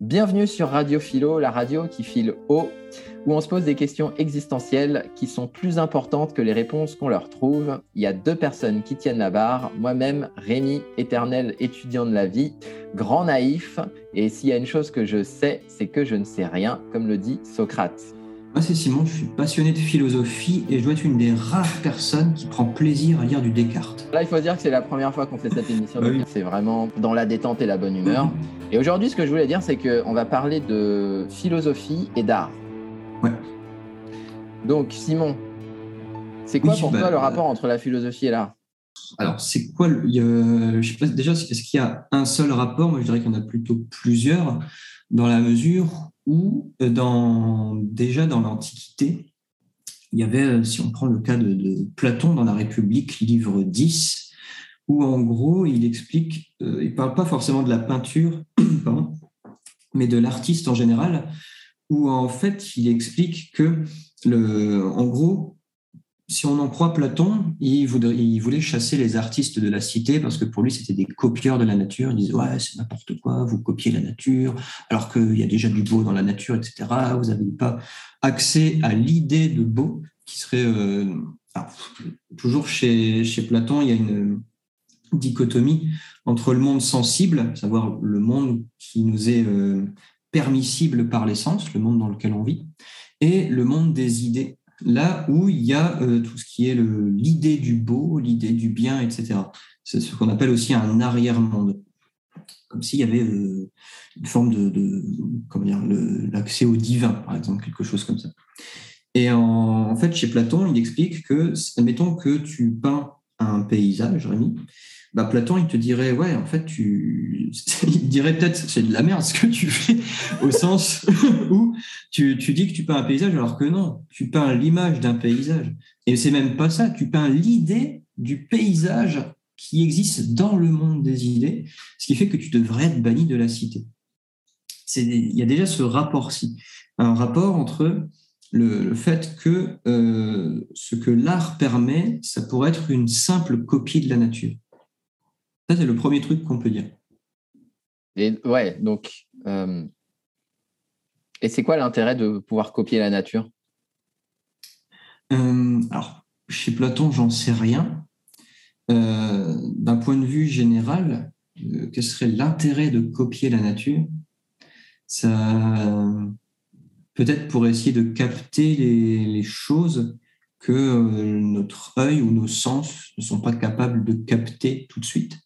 Bienvenue sur Radio Philo, la radio qui file haut, où on se pose des questions existentielles qui sont plus importantes que les réponses qu'on leur trouve. Il y a deux personnes qui tiennent la barre, moi-même, Rémi, éternel étudiant de la vie, grand naïf, et s'il y a une chose que je sais, c'est que je ne sais rien, comme le dit Socrate. Moi, c'est Simon, je suis passionné de philosophie et je dois être une des rares personnes qui prend plaisir à lire du Descartes. Là, il faut dire que c'est la première fois qu'on fait cette émission, donc c'est vraiment dans la détente et la bonne humeur. Et aujourd'hui, ce que je voulais dire, c'est qu'on va parler de philosophie et d'art. Ouais. Donc, Simon, c'est quoi Oui, pour bah, toi le rapport entre la philosophie et l'art? Alors, c'est quoi le- Je sais pas déjà, est-ce qu'il y a un seul rapport? Moi, je dirais qu'il y en a plutôt plusieurs, dans la mesure où, euh, déjà dans l'Antiquité, il y avait, euh, si on prend le cas de, de Platon dans la République, livre 10, où en gros, il explique, euh, il ne parle pas forcément de la peinture, pardon, mais de l'artiste en général, où en fait, il explique que, le, en gros, si on en croit Platon, il, voulait chasser les artistes de la cité parce que pour lui, c'était des copieurs de la nature. Il disait, ouais, c'est n'importe quoi, vous copiez la nature, alors qu'il y a déjà du beau dans la nature, etc. Vous n'avez pas accès à l'idée de beau qui serait... euh, toujours chez, Platon, il y a une dichotomie entre le monde sensible, savoir le monde qui nous est euh, permissible par l'essence, le monde dans lequel on vit, et le monde des idées, là où il y a euh, tout ce qui est l'idée du beau, l'idée du bien, etc. C'est ce qu'on appelle aussi un arrière-monde. Comme s'il y avait euh, une forme de, comment dire, l'accès au divin, par exemple, quelque chose comme ça. Et en, en fait, chez Platon, il explique que, admettons que tu peins un paysage, Rémi, bah Platon, il te dirait, ouais, en fait, il dirait peut-être, c'est de la merde ce que tu fais, au sens où tu, dis que tu peins un paysage, alors que non, tu peins l'image d'un paysage. Et c'est même pas ça, tu peins l'idée du paysage qui existe dans le monde des idées, ce qui fait que tu devrais être banni de la cité. Il y a déjà ce rapport-ci, un rapport entre le, le fait que euh, ce que l'art permet, ça pourrait être une simple copie de la nature. Ça, c'est le premier truc qu'on peut dire. Et ouais, donc. euh, Et c'est quoi l'intérêt de pouvoir copier la nature? Euh, alors, chez Platon, j'en sais rien. Euh, D'un point de vue général, quel serait l'intérêt de copier la nature? Ça, peut-être pour essayer de capter les, les choses que notre œil ou nos sens ne sont pas capables de capter tout de suite.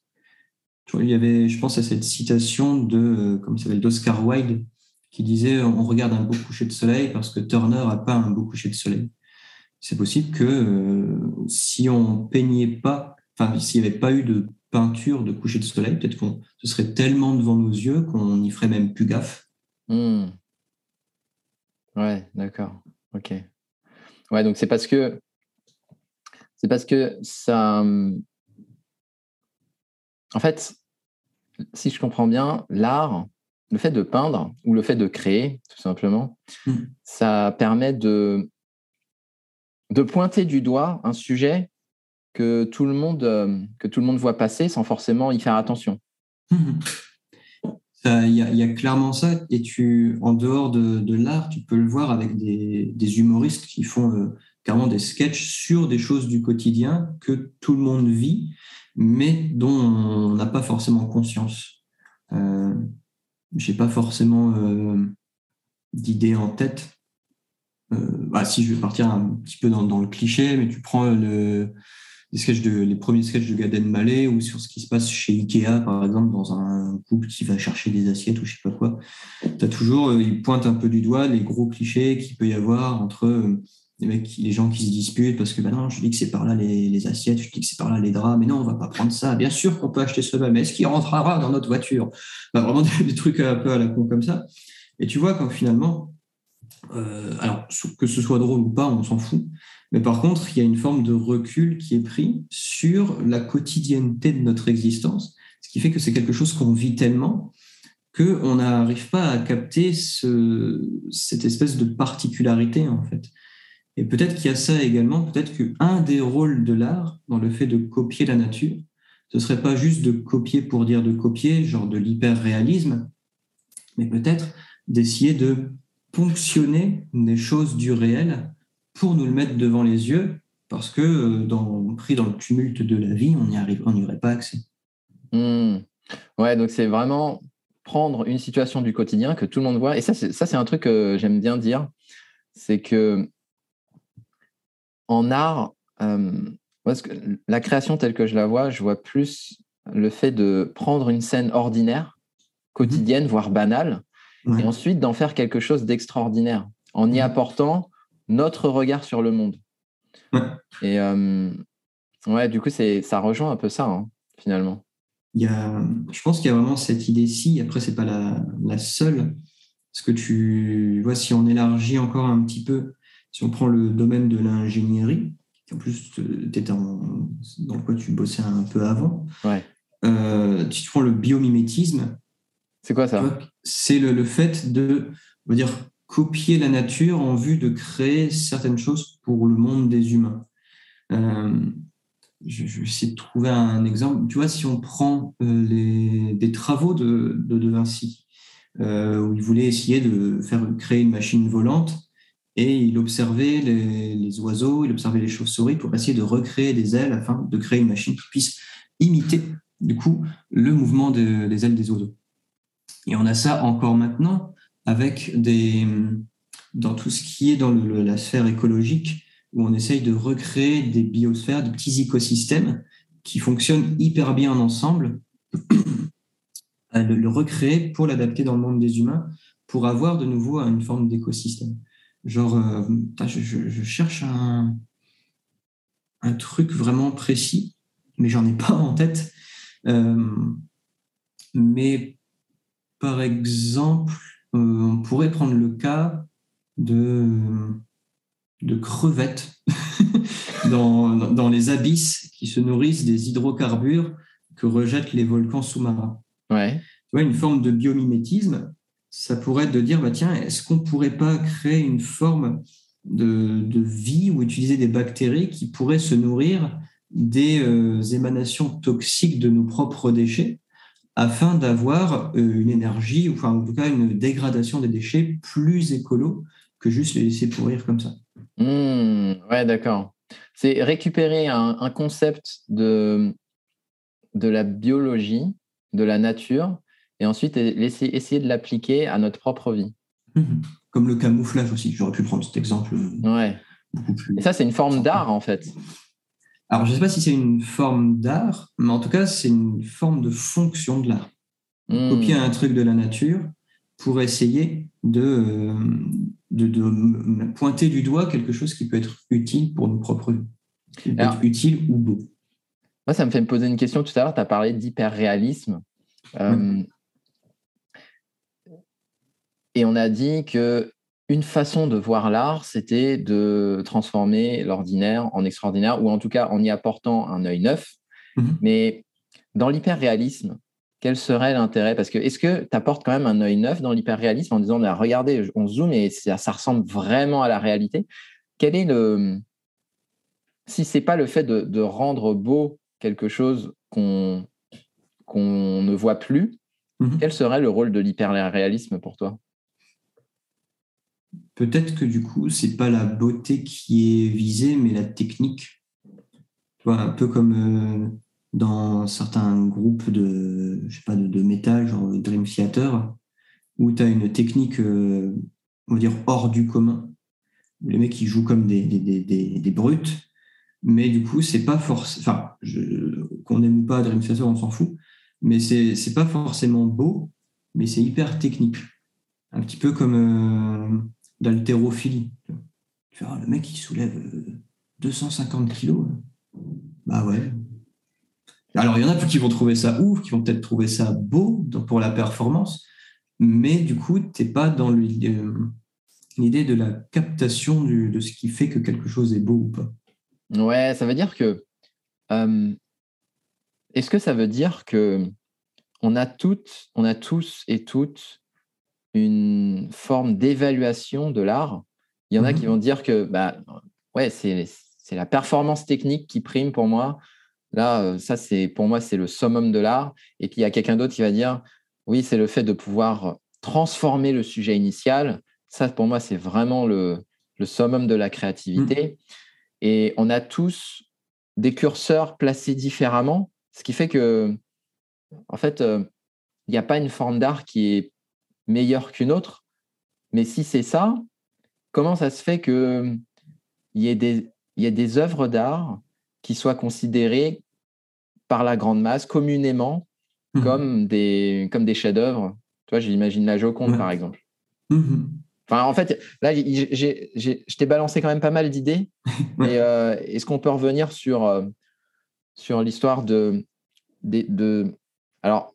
Il y avait, je pense à cette citation de, euh, comment s'appelle, d'Oscar Wilde, qui disait on regarde un beau coucher de soleil parce que Turner a pas un beau coucher de soleil. C'est possible que euh, si on peignait pas, enfin s'il n'y avait pas eu de peinture de coucher de soleil, peut-être qu'on ce serait tellement devant nos yeux qu'on n'y ferait même plus gaffe. Hmm. Ouais, d'accord. Ok. Ouais, donc c'est parce que c'est parce que ça. En fait, si je comprends bien, l'art, le fait de peindre ou le fait de créer, tout simplement, Hmm. ça permet de de pointer du doigt un sujet que tout le monde euh, que tout le monde voit passer sans forcément y faire attention. Il y, a- il y a clairement ça, et tu, en dehors de, de l'art, tu peux le voir avec des, des humoristes qui font euh, carrément des sketchs sur des choses du quotidien que tout le monde vit, mais dont on n'a pas forcément conscience. Euh, J'ai pas forcément euh, d'idée en tête. Euh, bah, si je vais partir un petit peu dans, le cliché, mais tu prends le, les, de, les premiers sketchs de Gad Elmaleh ou sur ce qui se passe chez Ikea, par exemple, dans un couple qui va chercher des assiettes ou je sais pas quoi. Tu as toujours, euh, ils pointent un peu du doigt les gros clichés qu'il peut y avoir entre les, mecs, les gens qui se disputent parce que bah non, je dis que c'est par là les, assiettes, je dis que c'est par là les draps, mais non, on va pas prendre ça. Bien sûr qu'on peut acheter cela, mais est-ce qu'il rentrera dans notre voiture? Bah, Vraiment des, trucs un peu à la con comme ça. Et tu vois, quand finalement, euh, alors que ce soit drôle ou pas, on s'en fout. Mais par contre, il y a une forme de recul qui est pris sur la quotidienneté de notre existence, ce qui fait que c'est quelque chose qu'on vit tellement qu'on n'arrive pas à capter ce, cette espèce de particularité, en fait. Et peut-être qu'il y a ça également, peut-être qu'un des rôles de l'art, dans le fait de copier la nature, ce serait pas juste de copier pour dire de copier, genre de l'hyper-réalisme, mais peut-être d'essayer de ponctionner des choses du réel pour nous le mettre devant les yeux, parce que euh, dans, pris dans le tumulte de la vie, on n'y aurait pas accès. Hmm. Ouais, donc c'est vraiment prendre une situation du quotidien que tout le monde voit. Et ça, c'est un truc que j'aime bien dire, c'est que en art, euh, la création telle que je la vois, je vois plus le fait de prendre une scène ordinaire, quotidienne, voire banale, et ensuite d'en faire quelque chose d'extraordinaire, en y apportant notre regard sur le monde. Et euh, ouais, du coup, ça rejoint un peu ça, hein, finalement. Il y a, je pense qu'il y a vraiment cette idée-ci. Après, c'est pas la, la, seule. Parce que tu vois, si on élargit encore un petit peu, si on prend le domaine de l'ingénierie, en plus, tu étais dans quoi tu bossais un peu avant. Ouais. Euh, si tu prends le biomimétisme, c'est quoi ça C'est le, le, fait de, on va dire, copier la nature en vue de créer certaines choses pour le monde des humains. Euh, je, vais essayer de trouver un exemple. Tu vois, si on prend euh, les, des travaux de, de, Vinci, euh, où il voulait essayer de faire créer une machine volante, et il observait les, oiseaux, il observait les chauves-souris pour essayer de recréer des ailes afin de créer une machine qui puisse imiter, du coup, le mouvement des ailes des oiseaux. Et on a ça encore maintenant avec des, dans tout ce qui est dans la sphère écologique, où on essaye de recréer des biosphères, des petits écosystèmes qui fonctionnent hyper bien ensemble, le, le recréer pour l'adapter dans le monde des humains, pour avoir de nouveau une forme d'écosystème. Genre, euh, je, cherche un, un, truc vraiment précis, mais j'en ai pas en tête. Euh, mais par exemple, euh, on pourrait prendre le cas de, de crevettes dans, dans, les abysses qui se nourrissent des hydrocarbures que rejettent les volcans sous-marins. Ouais. une forme de biomimétisme, ça pourrait être de dire, bah, tiens, est-ce qu'on ne pourrait pas créer une forme de, de, vie ou utiliser des bactéries qui pourraient se nourrir des euh, émanations toxiques de nos propres déchets afin d'avoir euh, une énergie, ou enfin, en tout cas une dégradation des déchets plus écolo que juste les laisser pourrir comme ça? Mmh, ouais, d'accord. C'est récupérer un, concept de, de la biologie, de la nature, et ensuite laisser, essayer de l'appliquer à notre propre vie. Mmh. Comme le camouflage aussi, j'aurais pu prendre cet exemple. Ouais. Et ça, c'est une forme d'art, en fait. Alors, je ne sais pas si c'est une forme d'art, mais en tout cas, c'est une forme de fonction de l'art. Hmm. Copier un truc de la nature pour essayer de, de, pointer du doigt quelque chose qui peut être utile pour nos propres vies, utile ou beau. Moi, ça me fait me poser une question. Tout à l'heure, tu as parlé d'hyperréalisme. Euh, et on a dit que une façon de voir l'art, c'était de transformer l'ordinaire en extraordinaire, ou en tout cas en y apportant un œil neuf. Mhm. Mais dans l'hyperréalisme, quel serait l'intérêt? Parce que est-ce que tu apportes quand même un œil neuf dans l'hyperréalisme en disant, regardez, on zoome et ça, ressemble vraiment à la réalité? Quel est le... Si c'est pas le fait de, rendre beau quelque chose qu'on qu'on ne voit plus, mhm. quel serait le rôle de l'hyperréalisme pour toi? Peut-être que du coup, c'est pas la beauté qui est visée, mais la technique. Un peu comme euh, dans certains groupes de, je sais pas, de, métal, genre Dream Theater, où tu as une technique, euh, on va dire, hors du commun. Les mecs, ils jouent comme des, des, des, brutes, mais du coup, c'est pas forcément. Enfin, qu'on aime ou pas Dream Theater, on s'en fout, mais c'est pas forcément beau, mais c'est hyper technique. Un petit peu comme. Euh, d'haltérophilie. Tu vois, le mec, il soulève 250 euh, kilos. Bah ouais. Alors, il y en a qui vont trouver ça ouf, qui vont peut-être trouver ça beau pour la performance, mais du coup, tu n'es pas dans euh, l'idée de la captation de ce qui fait que quelque chose est beau ou pas. Ouais, ça veut dire que. Euh, est-ce que ça veut dire que on a toutes, on a tous et toutes une forme d'évaluation de l'art. Il y en a qui mhm. vont dire que bah, ouais, c'est la performance technique qui prime pour moi. Là, euh, ça, c'est pour moi, c'est le summum de l'art. Et puis, il y a quelqu'un d'autre qui va dire oui, c'est le fait de pouvoir transformer le sujet initial. Ça, pour moi, c'est vraiment le, le, summum de la créativité. Mmh. Et on a tous des curseurs placés différemment, ce qui fait que, en fait, euh, il n'y a pas une forme d'art qui est meilleure qu'une autre. Mais si c'est ça, comment ça se fait qu'il y, ait des, y ait des œuvres d'art qui soient considérées par la grande masse communément mmh. comme des, comme des chefs-d'œuvre? Tu vois, j'imagine la Joconde, par exemple. Mmh enfin, en fait, là, je t'ai balancé quand même pas mal d'idées. Euh, est-ce qu'on peut revenir sur, euh, sur l'histoire de, de, de, Alors,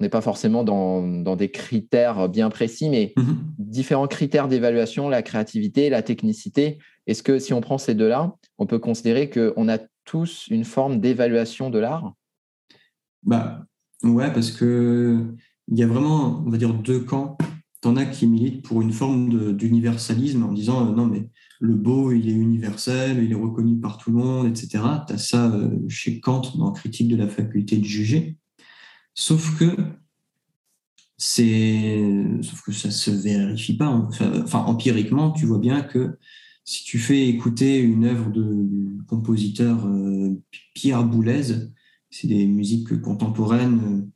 on n'est pas forcément dans, dans, des critères bien précis, mais mmh différents critères d'évaluation, la créativité, la technicité. Est-ce que si on prend ces deux-là, on peut considérer qu'on a tous une forme d'évaluation de l'art? Bah ouais, parce que il y a vraiment, on va dire, deux camps. T'en as qui militent pour une forme d'universalisme en disant euh, non mais le beau il est universel, il est reconnu par tout le monde, etc. Tu as ça euh, chez Kant dans Critique de la faculté de juger. Sauf que c'est, sauf que ça se vérifie pas. Enfin, empiriquement, tu vois bien que si tu fais écouter une œuvre de, du compositeur euh, Pierre Boulez, c'est des musiques contemporaines,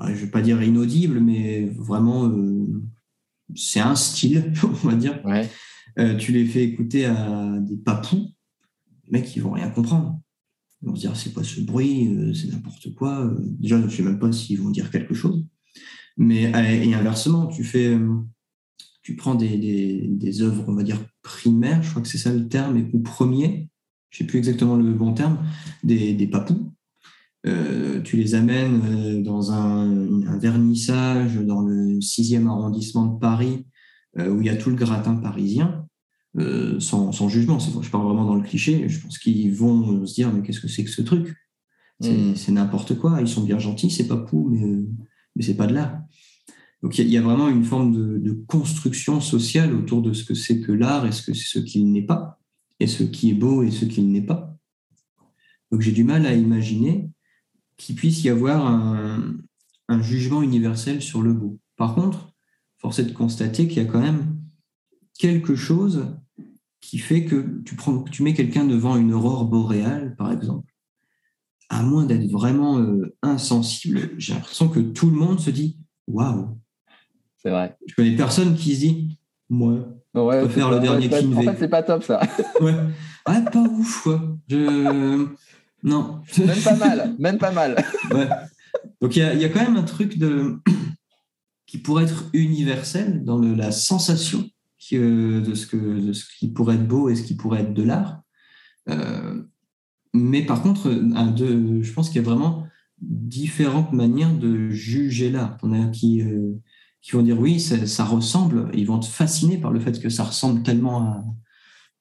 euh, je ne vais pas dire inaudibles, mais vraiment, euh, c'est un style, on va dire. tu les fais écouter à des papous, les mecs, ils vont rien comprendre. Ils vont se dire, c'est quoi ce bruit, c'est n'importe quoi. Déjà, je ne sais même pas s'ils vont dire quelque chose. Mais et inversement, tu fais, tu prends des, des, œuvres, on va dire, primaires, je crois que c'est ça le terme, ou premier, je ne sais plus exactement le bon terme, des, des papous. Euh, tu les amènes euh, dans un, vernissage dans le 6e arrondissement de Paris, euh, où il y a tout le gratin parisien, euh, sans, sans, jugement. Je parle vraiment dans le cliché. Je pense qu'ils vont se dire mais qu'est-ce que c'est que ce truc? Hmm. C'est n'importe quoi. Ils sont bien gentils, c'est papou, mais, mais c'est pas de l'art. Donc il y, a vraiment une forme de, construction sociale autour de ce que c'est que l'art et ce que c'est ce qu'il n'est pas, et ce qui est beau et ce qu'il n'est pas. Donc j'ai du mal à imaginer qu'il puisse y avoir un, jugement universel sur le beau. Par contre, force est de constater qu'il y a quand même quelque chose qui fait que tu, prends, tu mets quelqu'un devant une aurore boréale, par exemple, à moins d'être vraiment euh, insensible, j'ai l'impression que tout le monde se dit Waouh, c'est vrai. Je connais personne qui se dit, moi, ouais, je préfère le dernier ouais, En fait, c'est pas top ça. ouais. Ah, pas ouf, quoi. Je... Non. Même pas mal, même pas mal. ouais. Donc, il y, y a, quand même un truc de... qui pourrait être universel dans le, la sensation de, ce que, de ce qui pourrait être beau et ce qui pourrait être de l'art. Euh, mais par contre, un, de, je pense qu'il y a vraiment différentes manières de juger l'art. On a qui, euh, qui vont dire oui, ça, ressemble, ils vont être fascinés par le fait que ça ressemble tellement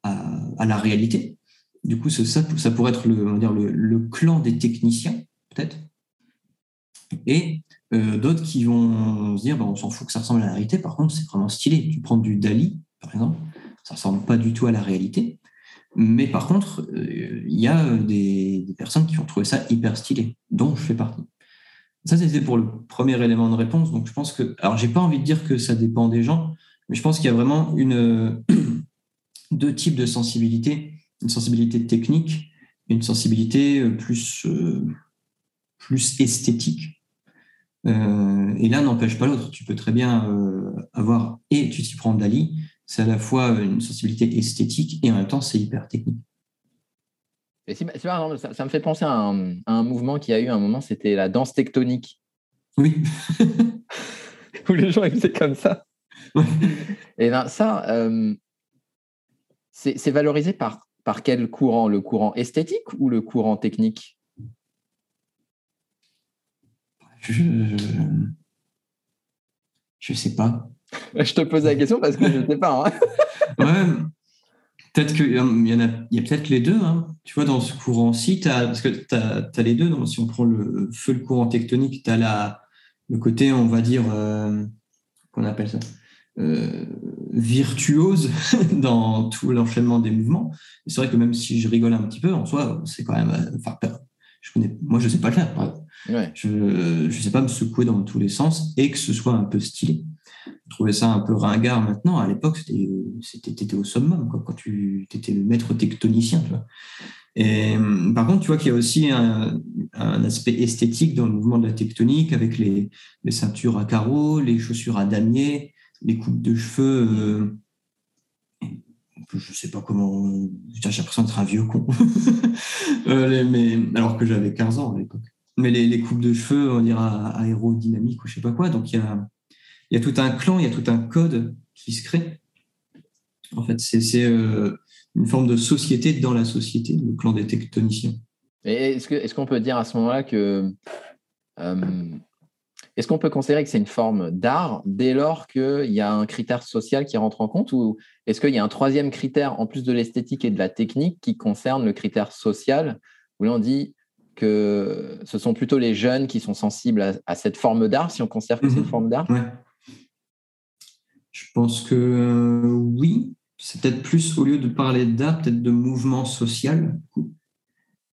à, à, la réalité. Du coup, ça, ça pourrait être le, on dire le, le clan des techniciens, peut-être. Et euh, d'autres qui vont se dire, bah, on s'en fout que ça ressemble à la réalité, par contre, c'est vraiment stylé. Tu prends du Dali, par exemple, ça ressemble pas du tout à la réalité. Mais par contre, euh, il y a des, des, personnes qui vont trouver ça hyper stylé, dont je fais partie. Ça, c'était pour le premier élément de réponse. Donc, je pense que. Alors, j'ai pas envie de dire que ça dépend des gens, mais je pense qu'il y a vraiment une, deux types de sensibilité une sensibilité technique une sensibilité plus, euh, plus esthétique. Euh, et l'un n'empêche pas l'autre. Tu peux très bien euh, avoir, et tu t'y prends Dali, c'est à la fois une sensibilité esthétique et en même temps, c'est hyper technique. Et ça, ça, me fait penser à un, mouvement qui a eu un moment, c'était la danse tectonique. Oui. Où les gens étaient comme ça. Et ben ça, euh, c'est valorisé par, par quel courant? Le courant esthétique ou le courant technique? Je ne sais pas. Je te pose la question parce que je ne sais pas. Hein. ouais, Peut-être qu'il y en a, il y a peut-être les deux. Hein. Tu vois, dans ce courant-ci, parce que tu as, les deux. Si on prend le feu, le courant tectonique, tu as le côté, on va dire, euh, qu'on appelle ça, euh, virtuose dans tout l'enchaînement des mouvements. C'est vrai que même si je rigole un petit peu, en soi, c'est quand même. Enfin, Je connais, moi, je ne sais pas le faire. Je ne sais pas me secouer dans tous les sens et que ce soit un peu stylé. Je trouvais ça un peu ringard maintenant. À l'époque, c'était au summum quoi, quand tu étais le maître tectonicien. Tu vois. Et, par contre, tu vois qu'il y a aussi un, aspect esthétique dans le mouvement de la tectonique avec les, les ceintures à carreaux, les chaussures à damier, les coupes de cheveux. Euh, je sais pas comment. J'ai l'impression d'être un vieux con. Euh, mais, alors que j'avais 15 ans à l'époque. Mais les, les, coupes de cheveux, on dira aérodynamiques ou je sais pas quoi. Donc il y a, y a tout un clan, il y a tout un code qui se crée. En fait, c'est euh, une forme de société dans la société, le clan des tectoniciens. Est-ce qu'on peut dire à ce moment-là que est-ce qu'on peut considérer que c'est une forme d'art dès lors qu'il y a un critère social qui rentre en compte ou est-ce qu'il y a un troisième critère en plus de l'esthétique et de la technique qui concerne le critère social où là on dit que ce sont plutôt les jeunes qui sont sensibles à, cette forme d'art si on considère que c'est une mhm. forme d'art Je pense que euh, oui. C'est peut-être plus, au lieu de parler d'art, peut-être de mouvement social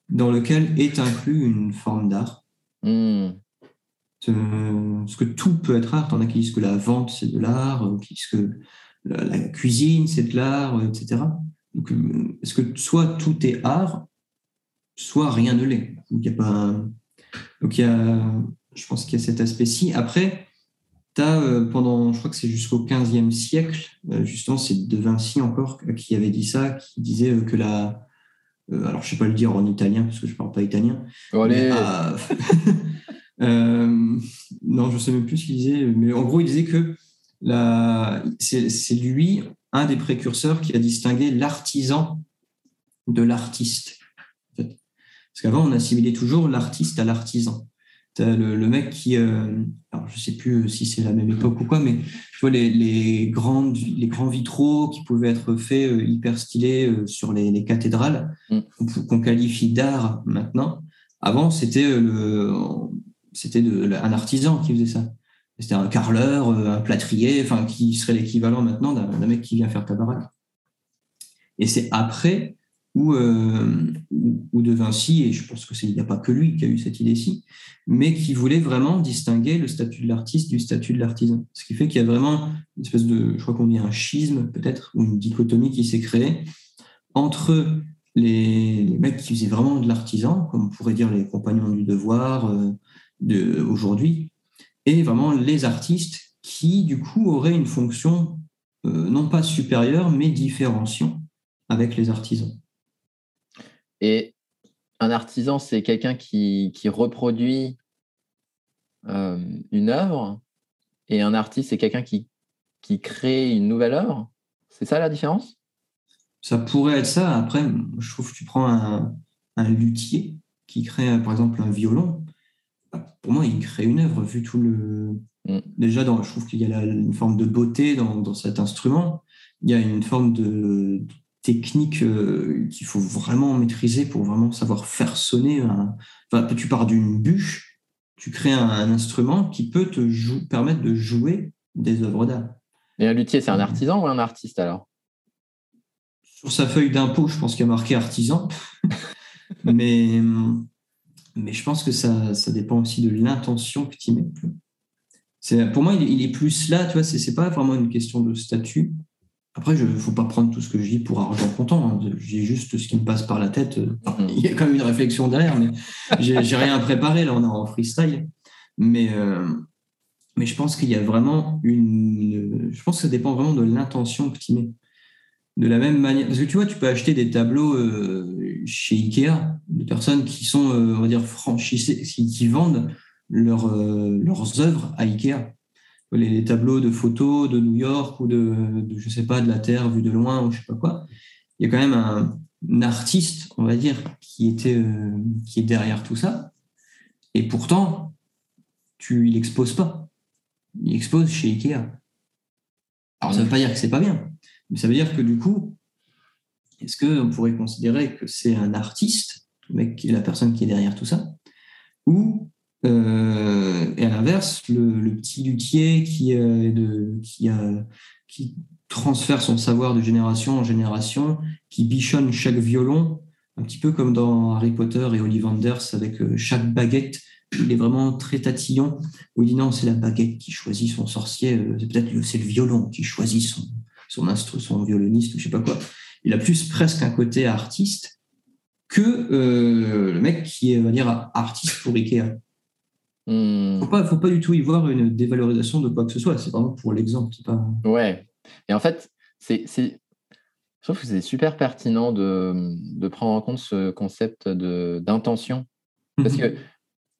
dans lequel est inclus une forme d'art. Hmm. Euh, parce que tout peut être art. T'en as qui disent que la vente, c'est de l'art, euh, qui disent que la, cuisine, c'est de l'art, euh, etc. Donc, est-ce que soit tout est art, soit rien ne l'est Donc, il y a pas. Donc, il y a, je pense qu'il y a cet aspect-ci. Après, tu as pendant, je crois que c'est jusqu'au 15e siècle, justement, c'est De Vinci encore qui avait dit ça, qui disait que la. alors, je ne sais pas le dire en italien parce que je ne parle pas italien. allez. Euh, non, je ne sais même plus ce qu'il disait, mais en gros, il disait que c'est lui, un des précurseurs, qui a distingué l'artisan de l'artiste. Parce qu'avant, on assimilait toujours l'artiste à l'artisan. Le, le, mec qui, euh, alors je sais plus si c'est la même époque ou quoi, mais tu vois les, les, grandes, les grands vitraux qui pouvaient être faits euh, hyper stylés sur les, les cathédrales, mm. qu'on qualifie d'art maintenant. Avant, c'était c'était un artisan qui faisait ça. C'était un carreleur, euh, un plâtrier, enfin, qui serait l'équivalent maintenant d'un mec qui vient faire ta baraque. Et c'est après euh, De Vinci, et je pense qu'il n'y a pas que lui qui a eu cette idée-ci, mais qui voulait vraiment distinguer le statut de l'artiste du statut de l'artisan. Ce qui fait qu'il y a vraiment une espèce de, je crois qu'on dit un schisme peut-être, ou une dichotomie qui s'est créée entre les, mecs qui faisaient vraiment de l'artisan, comme on pourrait dire les compagnons du devoir, euh, et vraiment les artistes qui, du coup, auraient une fonction euh, non pas supérieure, mais différenciant avec les artisans. Et un artisan, c'est quelqu'un qui, qui, reproduit euh, une œuvre, et un artiste, c'est quelqu'un qui, qui crée une nouvelle œuvre. C'est ça la différence? Ça pourrait être ça. Après, je trouve que tu prends un, un luthier qui crée, par exemple, un violon pour moi, il crée une œuvre, vu tout le. Mm. Déjà, dans, je trouve qu'il y a une forme de beauté dans, cet instrument. Il y a une forme de, technique euh, qu'il faut vraiment maîtriser pour vraiment savoir faire sonner. Enfin, tu pars d'une bûche, tu crées un, instrument qui peut te permettre de jouer des œuvres d'art. Et un luthier, c'est un artisan ou un artiste alors? Sur sa feuille d'impôt, je pense qu'il y a marqué artisan. Mais mais je pense que ça, ça dépend aussi de l'intention que tu y mets. Pour moi, il est, plus là, tu vois, c'est pas vraiment une question de statut. Après, il ne faut pas prendre tout ce que je dis pour argent comptant. Hein. J'ai juste ce qui me passe par la tête. Mm. il y a quand même une réflexion derrière, mais j'ai rien préparé. Là, on est en freestyle. Mais, euh, mais je pense qu'il y a vraiment une. Je pense que ça dépend vraiment de l'intention que tu mets de la même manière. Parce que tu vois, tu peux acheter des tableaux euh, chez Ikea, de personnes qui sont, euh, on va dire, franchisées, qui, vendent leurs œuvres à Ikea. Les, tableaux de photos de New York ou de, je sais pas, de la Terre vue de loin ou je sais pas quoi. Il y a quand même un, artiste, on va dire, qui, était, qui est derrière tout ça. Et pourtant, tu, il expose pas. Il expose chez Ikea. Alors, ça ne veut pas dire que c'est pas bien. Mais ça veut dire que du coup, est-ce qu'on pourrait considérer que c'est un artiste, le mec, la personne qui est derrière tout ça, ou euh, et à l'inverse, le, petit luthier qui, euh, qui, transfère son savoir de génération en génération, qui bichonne chaque violon un petit peu comme dans Harry Potter et Ollivanders avec chaque baguette il est vraiment très tatillon, où il dit non, c'est la baguette qui choisit son sorcier, peut-être c'est le violon qui choisit son, son instru, son violoniste, je sais pas quoi. Il a plus presque un côté artiste que le mec qui est, dire, artiste pour Ikea. Il hmm. Faut pas, faut pas du tout y voir une dévalorisation de quoi que ce soit. C'est vraiment pour l'exemple. Pas... Ouais. Et en fait, c'est, je trouve que c'est super pertinent de, de, prendre en compte ce concept d'intention. Parce mhm. que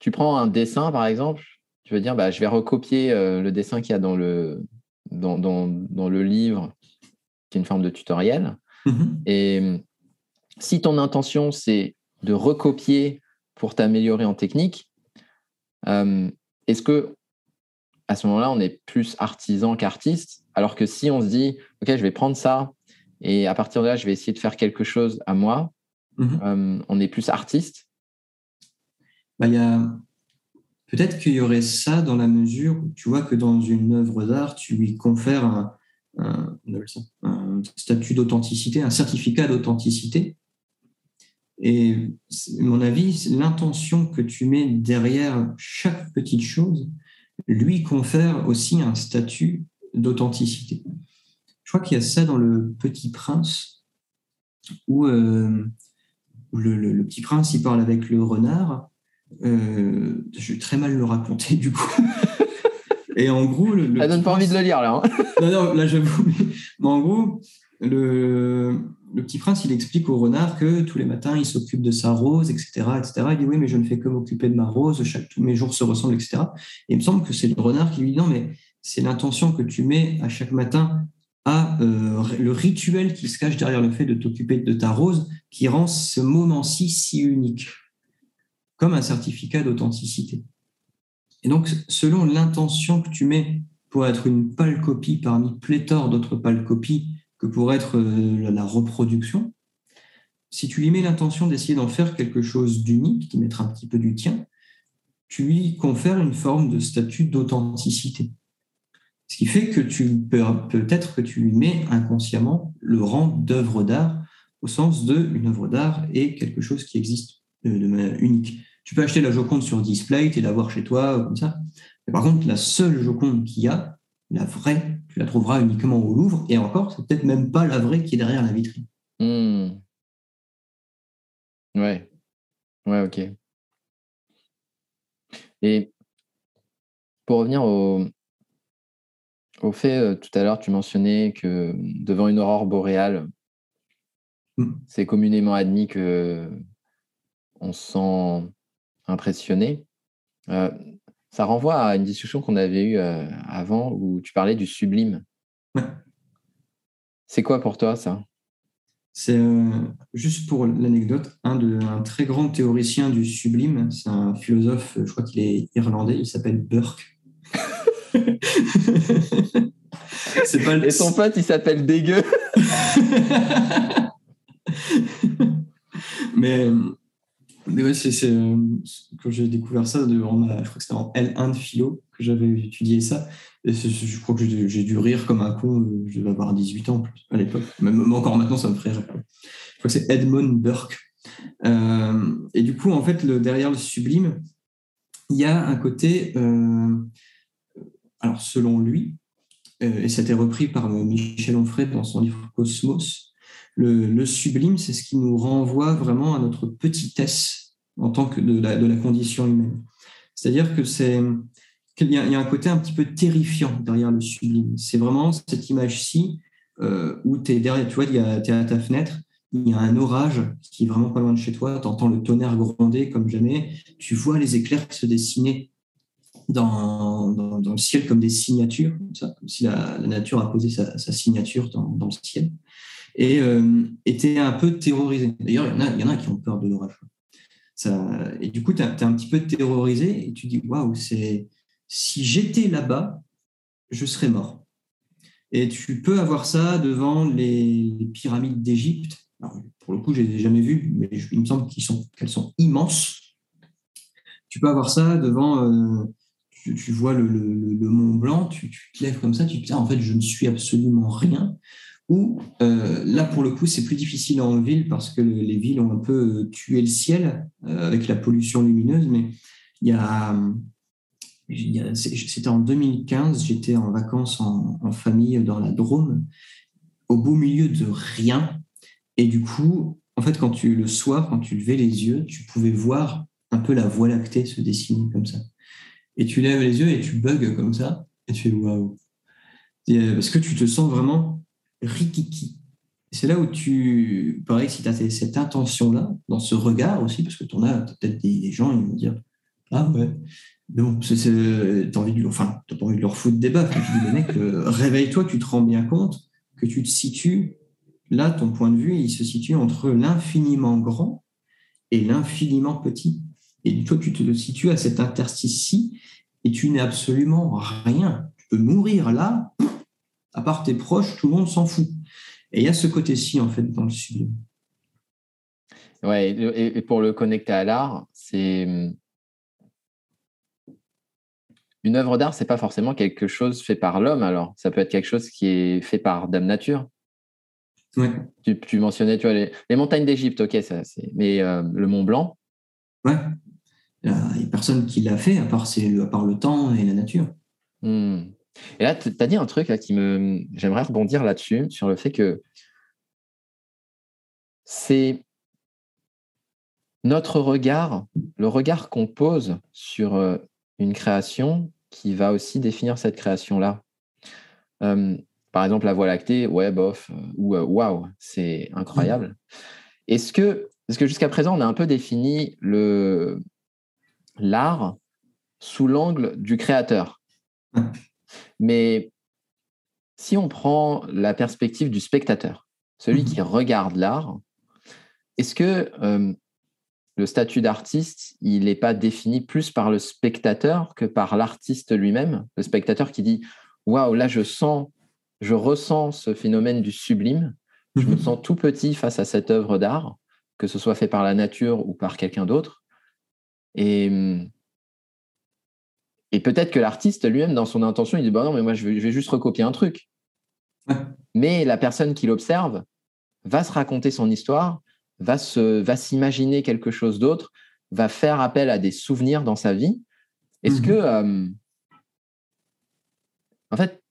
tu prends un dessin, par exemple, tu veux dire, bah, je vais recopier euh, le dessin qu'il y a dans le, dans, dans, dans, le livre, qui est une forme de tutoriel. Mhm. Et si ton intention, c'est de recopier pour t'améliorer en technique, est-ce que à ce moment-là, on est plus artisan qu'artiste Alors que si on se dit, OK, je vais prendre ça et à partir de là, je vais essayer de faire quelque chose à moi, mhm. euh, on est plus artiste? Bah, y a... Peut-être qu'il y aurait ça dans la mesure où tu vois que dans une œuvre d'art, tu lui confères un, un statut d'authenticité, un certificat d'authenticité. Et mon avis, l'intention que tu mets derrière chaque petite chose lui confère aussi un statut d'authenticité. Je crois qu'il y a ça dans le Petit Prince, où, euh, le, Petit Prince il parle avec le renard. Euh, je vais très mal le raconter du coup. Et en gros, le, ça donne pas envie de le lire là. Hein. non, non, là j'avoue. Mais en gros, le, petit prince, il explique au renard que tous les matins, il s'occupe de sa rose, etc., etc. Il dit oui, mais je ne fais que m'occuper de ma rose, chaque, tous mes jours se ressemblent, etc. Et il me semble que c'est le renard qui lui dit non, mais c'est l'intention que tu mets à chaque matin à euh, le rituel qui se cache derrière le fait de t'occuper de ta rose qui rend ce moment-ci si unique, comme un certificat d'authenticité. Et donc, selon l'intention que tu mets pour être une pâle copie parmi pléthore d'autres pâles copies, que pour être euh, la reproduction. Si tu lui mets l'intention d'essayer d'en faire quelque chose d'unique, d'y mettre un petit peu du tien, tu lui confères une forme de statut d'authenticité. Ce qui fait que tu peut-être que tu lui mets inconsciemment le rang d'œuvre d'art au sens de une œuvre d'art est quelque chose qui existe de, manière unique. Tu peux acheter la Joconde sur display et l'avoir chez toi comme ça. Mais par contre, la seule Joconde qu'il y a, la vraie, tu la trouveras uniquement au Louvre. Et encore, c'est peut-être même pas la vraie qui est derrière la vitrine. Hmm. Ouais. Ouais, ok. Et pour revenir au, au fait, euh, tout à l'heure, tu mentionnais que devant une aurore boréale, hmm. c'est communément admis que on se sent impressionné. Euh, ça renvoie à une discussion qu'on avait eue euh, avant où tu parlais du sublime. C'est quoi pour toi ça? C'est euh, juste pour l'anecdote, un, un très grand théoricien du sublime, c'est un philosophe, je crois qu'il est irlandais, il s'appelle Burke. pas Et son pote, il s'appelle Dégueu. Mais mais ouais, c'est, euh, quand j'ai découvert ça, je crois que c'était en L1 de philo que j'avais étudié ça. Et je crois que j'ai dû rire comme un con. Euh, je devais avoir 18 ans à l'époque. Même encore maintenant, ça me ferait rire. Je crois que c'est Edmund Burke. Euh, et du coup, en fait, derrière le sublime, il y a un côté, alors selon lui, et c'était repris par Michel Onfray dans son livre Cosmos, le, sublime, c'est ce qui nous renvoie vraiment à notre petitesse en tant que de la, condition humaine. C'est-à-dire que c'est qu'il y, a un côté un petit peu terrifiant derrière le sublime. C'est vraiment cette image-ci euh, où tu es derrière, tu vois, tu es à ta fenêtre, il y a un orage qui est vraiment pas loin de chez toi, tu entends le tonnerre gronder comme jamais, tu vois les éclairs se dessiner dans, dans, le ciel comme des signatures, comme, si la, nature a posé sa, signature dans, dans, le ciel et euh, était un peu terrorisé. D'ailleurs, il y, en a, y en a qui ont peur de l'orage. et du coup, tu es, un petit peu terrorisé et tu dis waouh, si j'étais là-bas, je serais mort. Et tu peux avoir ça devant les, pyramides d'Égypte. Pour le coup, je ne les ai jamais vues, mais il me semble qu'elles sont, sont immenses. Tu peux avoir ça devant, euh, tu, vois le, Mont Blanc, tu, te lèves comme ça, tu te dis, en fait, je ne suis absolument rien Euh, là, pour le coup, c'est plus difficile en ville parce que les villes ont un peu tué le ciel avec la pollution lumineuse. Mais il y a, c'était en 2015, j'étais en vacances en, famille dans la Drôme, au beau milieu de rien. Et du coup, en fait, quand tu le soir, quand tu levais les yeux, tu pouvais voir un peu la voie lactée se dessiner comme ça. Et tu lèves les yeux et tu bugs comme ça, et tu fais waouh. Parce que tu te sens vraiment rikiki. C'est là où tu, pareil, si tu as cette intention-là, dans ce regard aussi, parce que tu en as peut-être des, gens, ils vont dire Ah ouais, donc tu as envie enfin, pas envie de leur foutre des baffes. Tu dis, mec, euh, réveille-toi, tu te rends bien compte que tu te situes, là, ton point de vue, il se situe entre l'infiniment grand et l'infiniment petit. Et toi, tu te situes à cet interstice-ci et tu n'es absolument rien. Tu peux mourir là, à part tes proches, tout le monde s'en fout. Et il y a ce côté-ci, en fait, dans le sud. Ouais, et pour le connecter à l'art, c'est. Hum, une œuvre d'art, c'est pas forcément quelque chose fait par l'homme, alors. Ça peut être quelque chose qui est fait par Dame Nature. Ouais. Tu, mentionnais, tu vois, les, montagnes d'Égypte, ok, ça, c'est. Mais euh, le Mont Blanc. Ouais. Il n'y a personne qui l'a fait, à part, à part le temps et la nature. Hmm. Et là, tu as dit un truc qui me. J'aimerais rebondir là-dessus, sur le fait que c'est notre regard, le regard qu'on pose sur euh, une création qui va aussi définir cette création-là. Euh, par exemple, la Voie lactée, ouais, bof, euh, ou waouh, c'est incroyable. Est-ce que, que jusqu'à présent, on a un peu défini l'art sous l'angle du créateur. Mais si on prend la perspective du spectateur, celui qui regarde l'art, est-ce que euh, le statut d'artiste, il n'est pas défini plus par le spectateur que par l'artiste lui-même? Le spectateur qui dit Waouh, là, je sens, je ressens ce phénomène du sublime, je me mhm. sens tout petit face à cette œuvre d'art, que ce soit fait par la nature ou par quelqu'un d'autre. Et, et peut-être que l'artiste lui-même, dans son intention, il dit bah non, mais moi, je vais, juste recopier un truc. Mais la personne qui l'observe va se raconter son histoire, va, se, va s'imaginer quelque chose d'autre, va faire appel à des souvenirs dans sa vie. Est-ce que. Mhm. Euh, en fait,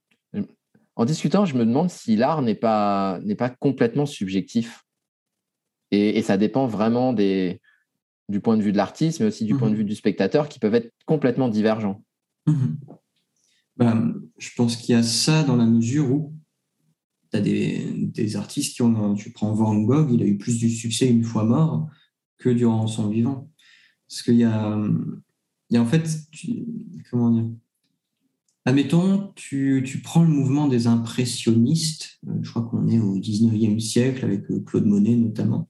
en discutant, je me demande si l'art n'est pas, n'est pas complètement subjectif. et, ça dépend vraiment des, du point de vue de l'artiste, mais aussi du point de mhm. vue du spectateur, qui peuvent être complètement divergents. Mhm. Ben, je pense qu'il y a ça dans la mesure où tu as des, artistes qui ont, tu prends Van Gogh, il a eu plus du succès une fois mort que durant son vivant. Parce qu'il y a, il y a en fait, comment dire, admettons, tu, tu, prends le mouvement des impressionnistes, euh, je crois qu'on est au 19e siècle avec euh, Claude Monet notamment,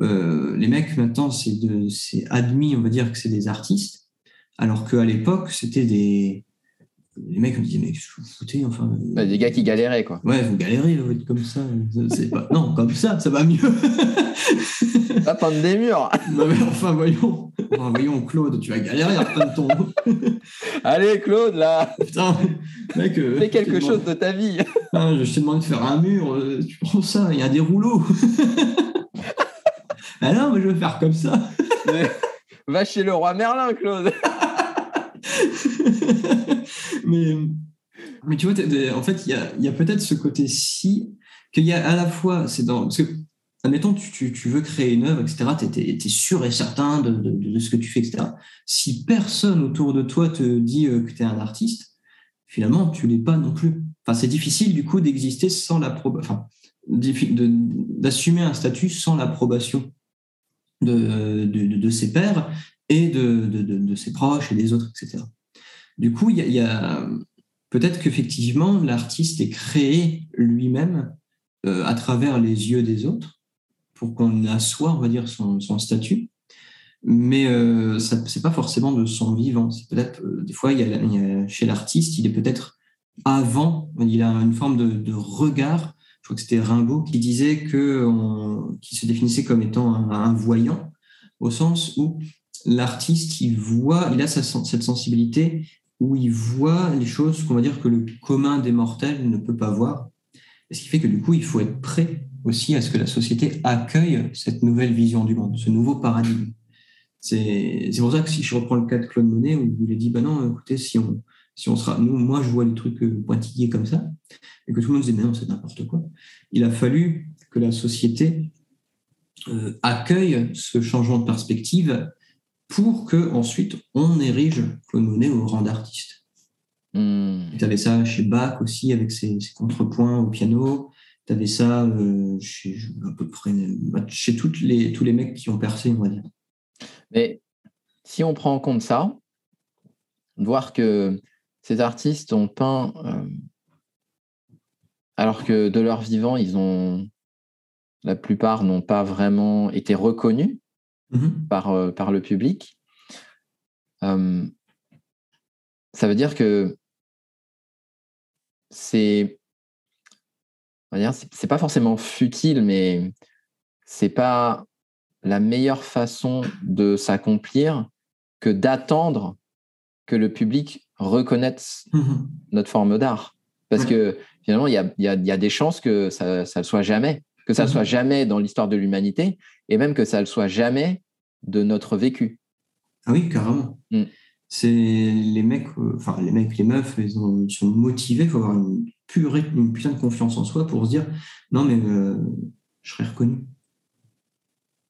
euh, les mecs, maintenant, c'est admis, on va dire, que c'est des artistes, alors qu'à l'époque, c'était des. Les mecs me disaient, mais que vous foutez enfin, euh, bah, Des gars qui galéraient, quoi. Ouais, vous galérez, vous êtes comme ça. Pas... non, comme ça, ça va mieux. pas peindre des murs. non, mais enfin, voyons. voyons, Claude, tu vas galérer à peindre ton. Allez, Claude, là. Putain, mec. Euh, Fais quelque chose de ta vie. Ah, je t'ai demandé de faire un mur, tu prends ça, il y a des rouleaux. Ah non, mais je vais faire comme ça. Va chez le roi Merlin, Claude. mais, mais tu vois, en fait, il y a, y a peut-être ce côté-ci qu'il y a à la fois, c'est dans. Parce que, admettons, tu, tu, veux créer une œuvre, etc., tu es, sûr et certain de, de, de, ce que tu fais, etc. Si personne autour de toi te dit euh, que tu es un artiste, finalement, tu l'es pas non plus. Enfin, c'est difficile, du coup, d'exister sans l'approbation. D'assumer un statut sans l'approbation de, de, ses pairs et de, ses proches et des autres, etc. Du coup, il y a, peut-être qu'effectivement, l'artiste est créé lui-même euh, à travers les yeux des autres pour qu'on assoie, on va dire, son, statut. Mais euh, ce n'est pas forcément de son vivant. C'est peut-être, euh, des fois, il y a, chez l'artiste, il est peut-être avant, il a une forme de, regard je crois que c'était Rimbaud qui disait que qui se définissait comme étant un, voyant, au sens où l'artiste, il voit, il a cette sensibilité où il voit les choses qu'on va dire que le commun des mortels ne peut pas voir. Ce qui fait que du coup, il faut être prêt aussi à ce que la société accueille cette nouvelle vision du monde, ce nouveau paradigme. C'est pour ça que si je reprends le cas de Claude Monet, où il a dit, bah non, écoutez, si on, si on sera, nous, moi, je vois les trucs euh, pointillés comme ça, et que tout le monde disait, mais non, c'est n'importe quoi. Il a fallu que la société euh, accueille ce changement de perspective pour que ensuite on érige Claude Monet au rang d'artiste. Hmm. Tu avais ça chez Bach aussi, avec ses, contrepoints au piano. Tu avais ça euh, chez, à peu près, chez toutes les, tous les mecs qui ont percé, on va dire. Mais si on prend en compte ça, voir que ces artistes ont peint, euh, alors que de leur vivant, ils ont, la plupart n'ont pas vraiment été reconnus par, euh, par le public. Euh, ça veut dire que c'est, c'est pas forcément futile, mais c'est pas la meilleure façon de s'accomplir que d'attendre que le public reconnaisse mhm. notre forme d'art. Parce que finalement, il y a, des chances que ça ne le soit jamais, que ça ne mhm. soit jamais dans l'histoire de l'humanité, et même que ça ne le soit jamais de notre vécu. Ah oui, carrément. Mm. C'est les mecs, euh, enfin les mecs, les meufs, ils, sont motivés, il faut avoir une, pure, une putain de confiance en soi pour se dire non, mais euh, je serai reconnu.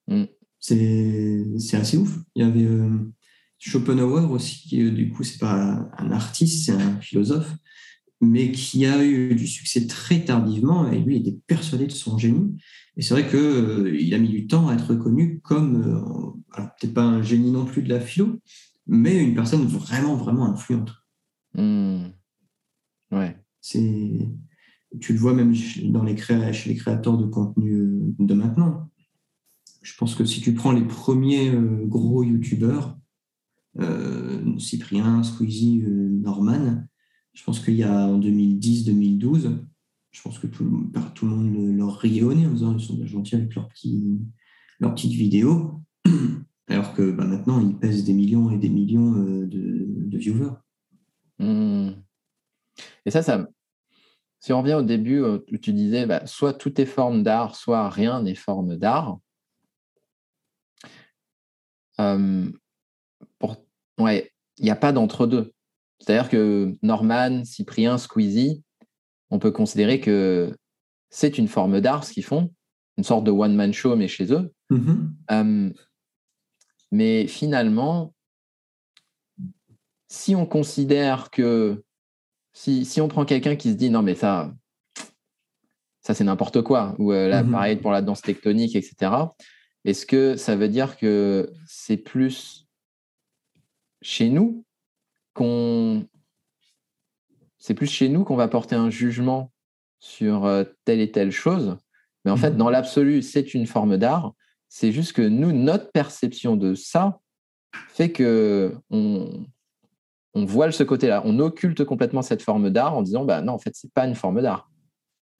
Mm. C'est assez ouf. Il y avait euh, Schopenhauer aussi, qui du coup, c'est pas un artiste, c'est un philosophe, mais qui a eu du succès très tardivement, et lui il était persuadé de son génie. Et c'est vrai qu'il euh, a mis du temps à être reconnu comme, alors peut-être pas un génie non plus de la philo, mais une personne vraiment, vraiment influente. Mm. Ouais. C'est, tu le vois même dans les chez les créateurs de contenu de maintenant je pense que si tu prends les premiers euh, gros youtubeurs, euh, Cyprien, Squeezie, euh, Norman, je pense qu'il y a en 2010-2012, je pense que tout, tout, le monde leur riait nez en disant ils sont bien gentils avec leurs leur petites vidéos, alors que bah, maintenant ils pèsent des millions et des millions de, viewers. Mmh. Et ça, si on revient au début où tu disais bah, soit tout est forme d'art, soit rien n'est forme d'art, euh, il n'y a pas d'entre-deux. C'est-à-dire que Norman, Cyprien, Squeezie, on peut considérer que c'est une forme d'art ce qu'ils font, une sorte de one-man show, mais chez eux. Mm-hmm. Euh, mais finalement, si on considère que si, si on prend quelqu'un qui se dit non mais ça ça c'est n'importe quoi ou euh, là mm-hmm. pareil pour la danse tectonique etc est-ce que ça veut dire que c'est plus chez nous qu'on c'est plus chez nous qu'on va porter un jugement sur euh, telle et telle chose, mais en fait, mmh. dans l'absolu, c'est une forme d'art. C'est juste que nous, notre perception de ça fait que on, on voile ce côté-là. On occulte complètement cette forme d'art en disant, bah non, en fait, c'est pas une forme d'art.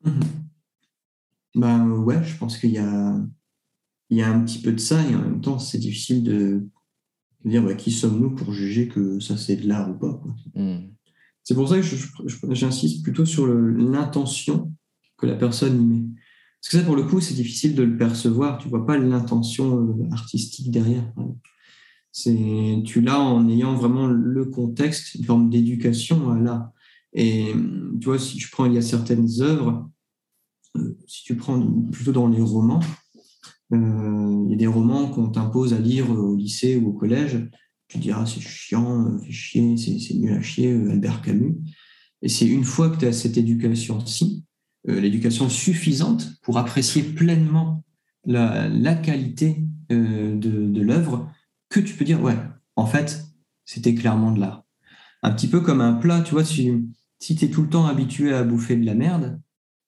Mmh. Ben ouais, je pense qu'il y a, il y a un petit peu de ça et en même temps, c'est difficile de dire bah, qui sommes-nous pour juger que ça c'est de l'art ou pas. Hmm. C'est pour ça que j'insiste plutôt sur l'intention que la personne y met. Parce que ça, pour le coup, c'est difficile de le percevoir. Tu vois pas l'intention euh, artistique derrière. C'est tu l'as en ayant vraiment le contexte, une forme d'éducation à l'art. Et tu vois, si je prends, il y a certaines œuvres, euh, si tu prends plutôt dans les romans, il y a des romans qu'on t'impose à lire au lycée ou au collège. Tu diras, c'est chiant, euh, fait chier, c'est nul à chier, euh, Albert Camus. Et c'est une fois que tu as cette éducation-ci, l'éducation suffisante pour apprécier pleinement la, qualité de, de l'œuvre, que tu peux dire, ouais, en fait, c'était clairement de l'art. Un petit peu comme un plat, tu vois, si, si tu es tout le temps habitué à bouffer de la merde,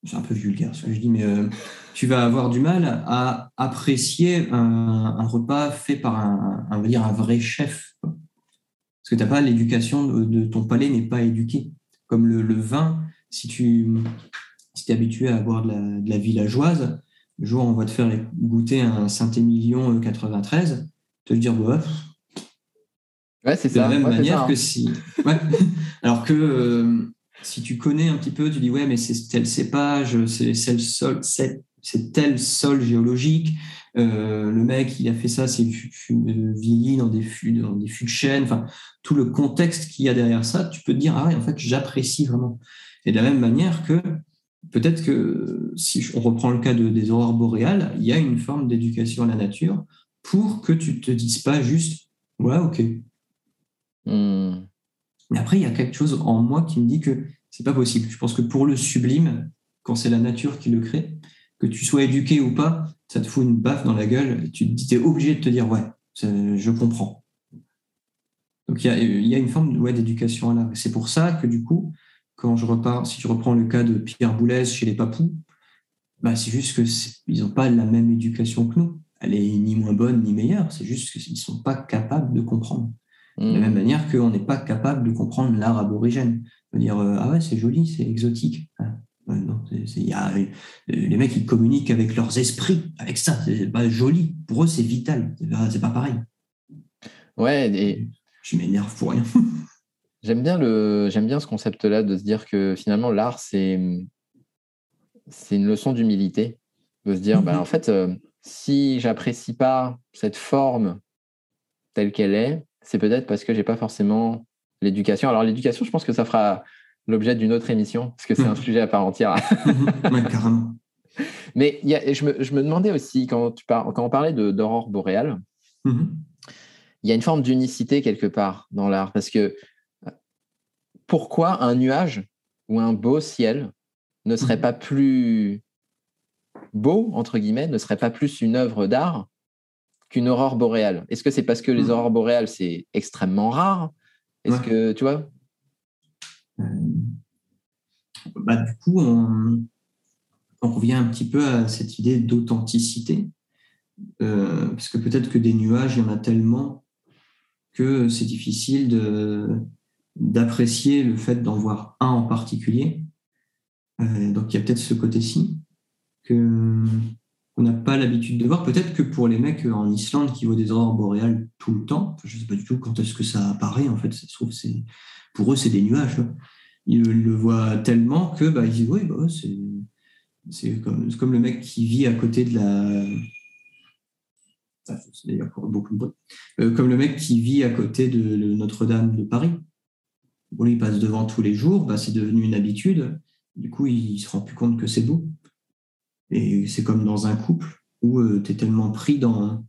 c'est un peu vulgaire ce que je dis, mais euh, tu vas avoir du mal à apprécier un, repas fait par un, un, dire un vrai chef. Parce que t'as pas l'éducation de, ton palais n'est pas éduqué. Comme le, vin, si tu si es habitué à boire de la, villageoise, le jour où on va te faire goûter un Saint-Émilion 93, te dire, bah, ouais, c'est ça. De la même manière hein. que si. Ouais. Alors que. Euh, si tu connais un petit peu, tu dis ouais, mais c'est tel cépage, c'est sol, c'est tel sol géologique. Euh, le mec, il a fait ça, c'est vieilli dans des fûts, dans des fûts de chêne. Enfin, tout le contexte qu'il y a derrière ça, tu peux te dire ah ouais, en fait, j'apprécie vraiment. Et de la même manière que peut-être que si on reprend le cas de, des aurores boréales, il y a une forme d'éducation à la nature pour que tu te dises pas juste ouais, ok. Hmm. Mais après, il y a quelque chose en moi qui me dit que c'est pas possible. Je pense que pour le sublime, quand c'est la nature qui le crée, que tu sois éduqué ou pas, ça te fout une baffe dans la gueule et tu es obligé de te dire ouais, je comprends. Donc il y a, une forme ouais, d'éducation à l'art. C'est pour ça que du coup, quand je repars, si tu reprends le cas de Pierre Boulez chez les Papous, bah, c'est juste qu'ils n'ont pas la même éducation que nous. Elle est ni moins bonne ni meilleure, c'est juste qu'ils ne sont pas capables de comprendre. De la même hmm. manière qu'on n'est pas capable de comprendre l'art aborigène. De dire euh, ah ouais, c'est joli, c'est exotique. Ah, non, y a, euh, les mecs, ils communiquent avec leurs esprits, avec ça. C'est pas joli. Pour eux, c'est vital. C'est pas, pareil. Ouais, et... Je m'énerve pour rien. J'aime bien, le, j'aime bien ce concept-là de se dire que finalement, l'art, c'est, c'est une leçon d'humilité. De se dire, ben, en fait, euh, si j'apprécie pas cette forme telle qu'elle est, c'est peut-être parce que j'ai pas forcément l'éducation. Alors, l'éducation, je pense que ça fera l'objet d'une autre émission, parce que c'est un mmh. sujet à part entière. carrément. Mais y a, je, me, je, me, demandais aussi, quand, tu quand on parlait d'aurore boréale, mmh. il y a une forme d'unicité quelque part dans l'art, parce que pourquoi un nuage ou un beau ciel ne serait mhm. pas plus beau, entre guillemets, ne serait pas plus une œuvre d'art qu'une aurore boréale Est-ce que c'est parce que les mhm. aurores boréales, c'est extrêmement rare? Est-ce que, tu vois? Euh, bah, Du coup, on, revient un petit peu à cette idée d'authenticité. Euh, parce que peut-être que des nuages, il y en a tellement que c'est difficile de, d'apprécier le fait d'en voir un en particulier. Euh, donc il y a peut-être ce côté-ci que qu'on n'a pas l'habitude de voir. Peut-être que pour les mecs en Islande qui voient des aurores boréales tout le temps, je ne sais pas du tout quand est-ce que ça apparaît. En fait, ça se trouve, pour eux c'est des nuages. Ils le voient tellement que bah, ils disent oui, bah, c'est comme, le mec qui vit à côté de la. d'ailleurs beaucoup de euh, comme le mec qui vit à côté de Notre-Dame de Paris il passe devant tous les jours, bah, c'est devenu une habitude. Du coup, il ne se rend plus compte que c'est beau. Et c'est comme dans un couple où euh, tu es tellement pris dans,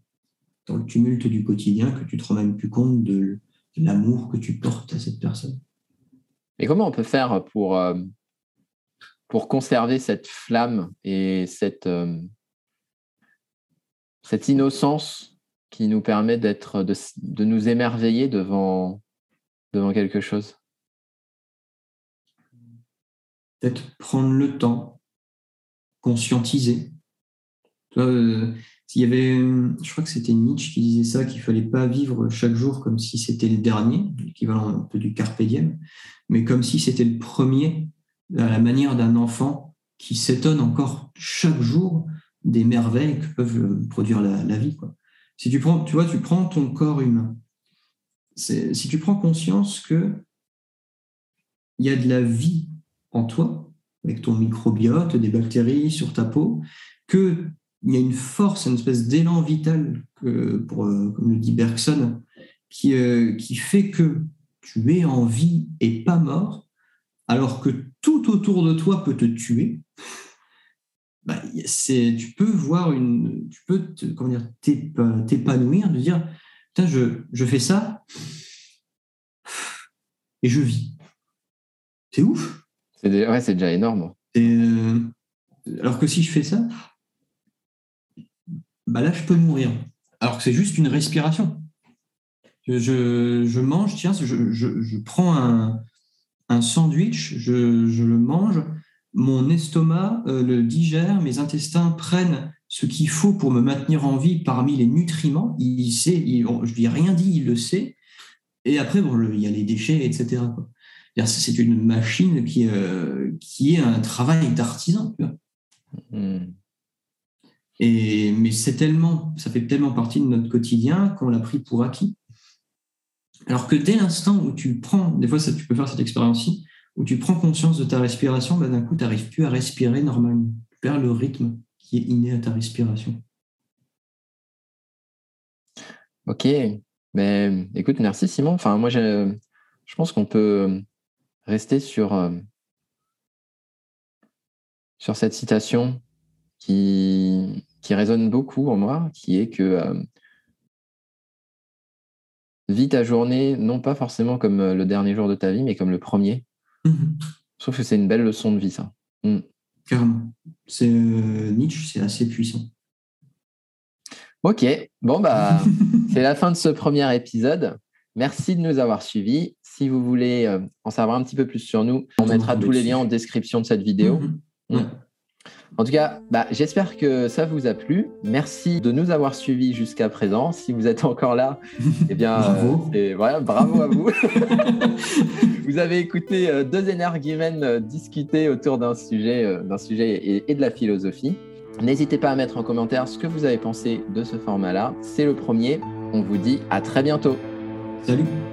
dans le tumulte du quotidien que tu ne te rends même plus compte de, l'amour que tu portes à cette personne. Et comment on peut faire pour, euh, pour conserver cette flamme et cette, euh, cette innocence qui nous permet d'être, de, de nous émerveiller devant, devant quelque chose? Peut-être prendre le temps, conscientiser. Euh, y avait, je crois que c'était Nietzsche qui disait ça, qu'il fallait pas vivre chaque jour comme si c'était le dernier, l'équivalent un peu du carpe diem, mais comme si c'était le premier, à la manière d'un enfant qui s'étonne encore chaque jour des merveilles que peuvent produire la, vie. Si tu prends, tu vois, tu prends ton corps humain, si tu prends conscience que il y a de la vie en toi, avec ton microbiote, des bactéries sur ta peau, qu'il y a une force, une espèce d'élan vital, pour, euh, comme le dit Bergson, qui, euh, qui fait que tu es en vie et pas mort, alors que tout autour de toi peut te tuer. Bah, tu peux voir une, tu peux t'épanouir, de dire, je, je fais ça et je vis. C'est ouf. C'est déjà, énorme. Euh, alors que si je fais ça, bah là, je peux mourir. Alors que c'est juste une respiration. Je, mange, tiens, je, prends un, sandwich, je, le mange, mon estomac euh, le digère, mes intestins prennent ce qu'il faut pour me maintenir en vie parmi les nutriments. Il sait, je lui ai rien dit, il le sait. Et après, bon, il y a les déchets, etc. C'est une machine qui, euh, qui est un travail d'artisan. Hmm. Et, mais c'est tellement, ça fait tellement partie de notre quotidien qu'on l'a pris pour acquis. Alors que dès l'instant où tu prends, des fois ça, tu peux faire cette expérience-ci, où tu prends conscience de ta respiration, bah, d'un coup, tu n'arrives plus à respirer normalement. Tu perds le rythme qui est inné à ta respiration. Ok, mais écoute, merci Simon. Enfin, moi, je, je pense qu'on peut rester sur, euh, sur cette citation qui, qui résonne beaucoup en moi, qui est que euh, vis ta journée, non pas forcément comme euh, le dernier jour de ta vie, mais comme le premier. Mhm. Je trouve que c'est une belle leçon de vie, ça. Mm. Carrément. C'est Nietzsche, c'est assez puissant. Ok, bon, bah, c'est la fin de ce premier épisode. Merci de nous avoir suivis. Si vous voulez euh, en savoir un petit peu plus sur nous, on mettra tous les liens en description de cette vidéo. Mhm. Mm. En tout cas, bah, j'espère que ça vous a plu. Merci de nous avoir suivis jusqu'à présent. Si vous êtes encore là, eh bien, bravo. Euh, bravo à vous. vous avez écouté euh, deux énergumènes discuter autour d'un sujet, d'un sujet et de la philosophie. N'hésitez pas à mettre en commentaire ce que vous avez pensé de ce format-là. C'est le premier. On vous dit à très bientôt. Salut